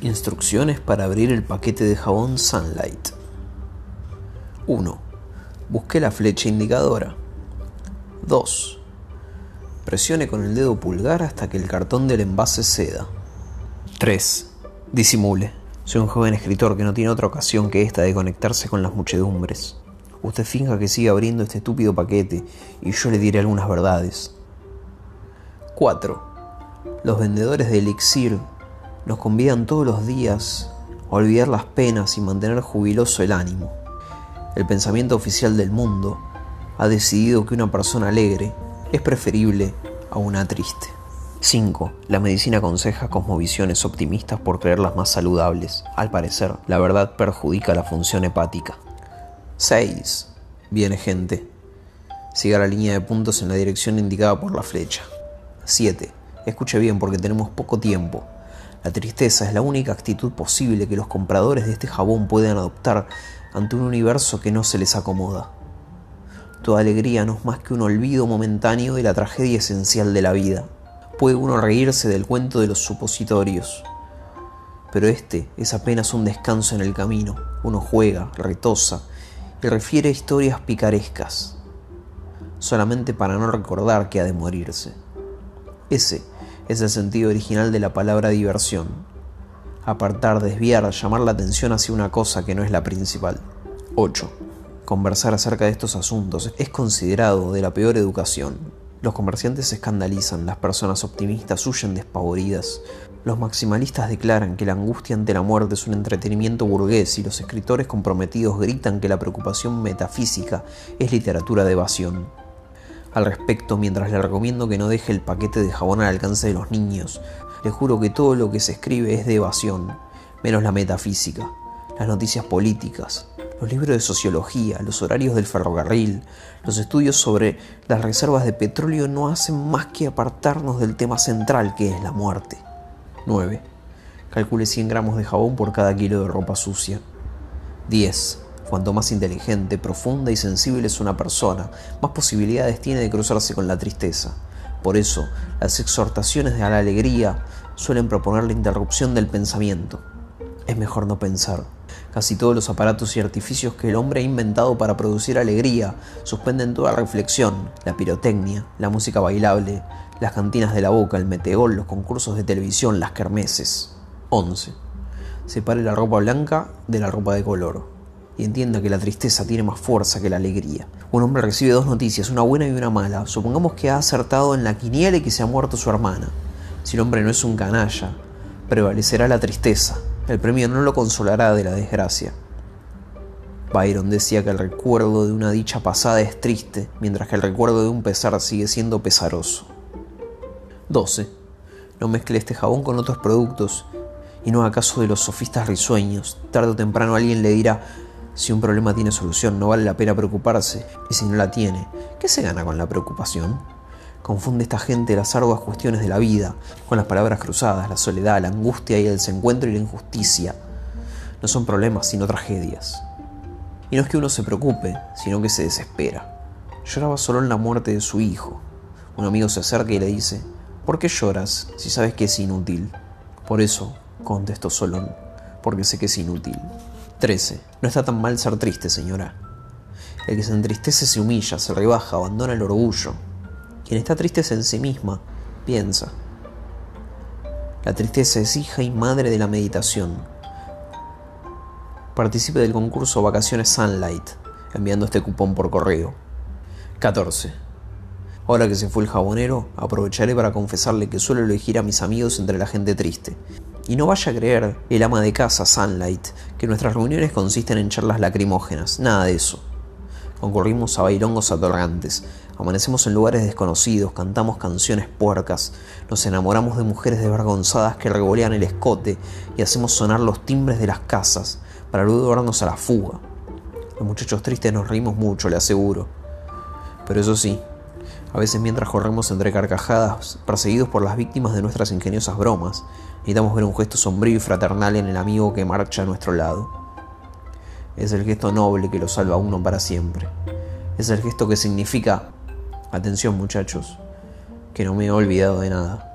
Instrucciones para abrir el paquete de jabón Sunlight. 1. Busque la flecha indicadora. 2. Presione con el dedo pulgar hasta que el cartón del envase ceda. 3. Disimule. Soy un joven escritor que no tiene otra ocasión que esta de conectarse con las muchedumbres. Usted finja que sigue abriendo este estúpido paquete y yo le diré algunas verdades. 4. Los vendedores de elixir nos convidan todos los días a olvidar las penas y mantener jubiloso el ánimo. El pensamiento oficial del mundo ha decidido que una persona alegre es preferible a una triste. 5. La medicina aconseja cosmovisiones optimistas por creerlas más saludables. Al parecer, la verdad perjudica la función hepática. 6. Viene gente. Siga la línea de puntos en la dirección indicada por la flecha. 7. Escuche bien porque tenemos poco tiempo. La tristeza es la única actitud posible que los compradores de este jabón pueden adoptar ante un universo que no se les acomoda. Toda alegría no es más que un olvido momentáneo de la tragedia esencial de la vida. Puede uno reírse del cuento de los supositorios, pero este es apenas un descanso en el camino. Uno juega, retosa y refiere historias picarescas, solamente para no recordar que ha de morirse. Ese es el sentido original de la palabra diversión. Apartar, desviar, llamar la atención hacia una cosa que no es la principal. 8. Conversar acerca de estos asuntos es considerado de la peor educación. Los comerciantes se escandalizan, las personas optimistas huyen despavoridas, los maximalistas declaran que la angustia ante la muerte es un entretenimiento burgués y los escritores comprometidos gritan que la preocupación metafísica es literatura de evasión al respecto mientras le recomiendo que no deje el paquete de jabón al alcance de los niños. Le juro que todo lo que se escribe es de evasión, menos la metafísica, las noticias políticas, los libros de sociología, los horarios del ferrocarril, los estudios sobre las reservas de petróleo no hacen más que apartarnos del tema central que es la muerte. 9. Calcule 100 gramos de jabón por cada kilo de ropa sucia. 10. Cuanto más inteligente, profunda y sensible es una persona, más posibilidades tiene de cruzarse con la tristeza. Por eso, las exhortaciones a la alegría suelen proponer la interrupción del pensamiento. Es mejor no pensar. Casi todos los aparatos y artificios que el hombre ha inventado para producir alegría suspenden toda reflexión, la pirotecnia, la música bailable, las cantinas de la boca, el meteor, los concursos de televisión, las kermeses. 11. Separe la ropa blanca de la ropa de color y entienda que la tristeza tiene más fuerza que la alegría. Un hombre recibe dos noticias, una buena y una mala. Supongamos que ha acertado en la quiniela y que se ha muerto su hermana. Si el hombre no es un canalla, prevalecerá la tristeza. El premio no lo consolará de la desgracia. Byron decía que el recuerdo de una dicha pasada es triste, mientras que el recuerdo de un pesar sigue siendo pesaroso. 12. No mezcle este jabón con otros productos y no haga caso de los sofistas risueños. Tarde o temprano alguien le dirá, si un problema tiene solución, no vale la pena preocuparse, y si no la tiene, ¿qué se gana con la preocupación? Confunde esta gente las arduas cuestiones de la vida con las palabras cruzadas, la soledad, la angustia y el desencuentro y la injusticia. No son problemas, sino tragedias. Y no es que uno se preocupe, sino que se desespera. Lloraba solo en la muerte de su hijo. Un amigo se acerca y le dice, ¿por qué lloras si sabes que es inútil? Por eso, contestó Solón, porque sé que es inútil. 13. No está tan mal ser triste, señora. El que se entristece se humilla, se rebaja, abandona el orgullo. Quien está triste es en sí misma, piensa. La tristeza es hija y madre de la meditación. Participe del concurso Vacaciones Sunlight, enviando este cupón por correo. 14. Ahora que se fue el jabonero, aprovecharé para confesarle que suelo elegir a mis amigos entre la gente triste. Y no vaya a creer el ama de casa, Sunlight, que nuestras reuniones consisten en charlas lacrimógenas, nada de eso. Concurrimos a bailongos atorgantes, amanecemos en lugares desconocidos, cantamos canciones puercas, nos enamoramos de mujeres desvergonzadas que revolean el escote y hacemos sonar los timbres de las casas para luego darnos a la fuga. Los muchachos tristes nos reímos mucho, le aseguro. Pero eso sí, a veces mientras corremos entre carcajadas, perseguidos por las víctimas de nuestras ingeniosas bromas, necesitamos ver un gesto sombrío y fraternal en el amigo que marcha a nuestro lado. Es el gesto noble que lo salva a uno para siempre. Es el gesto que significa, atención muchachos, que no me he olvidado de nada.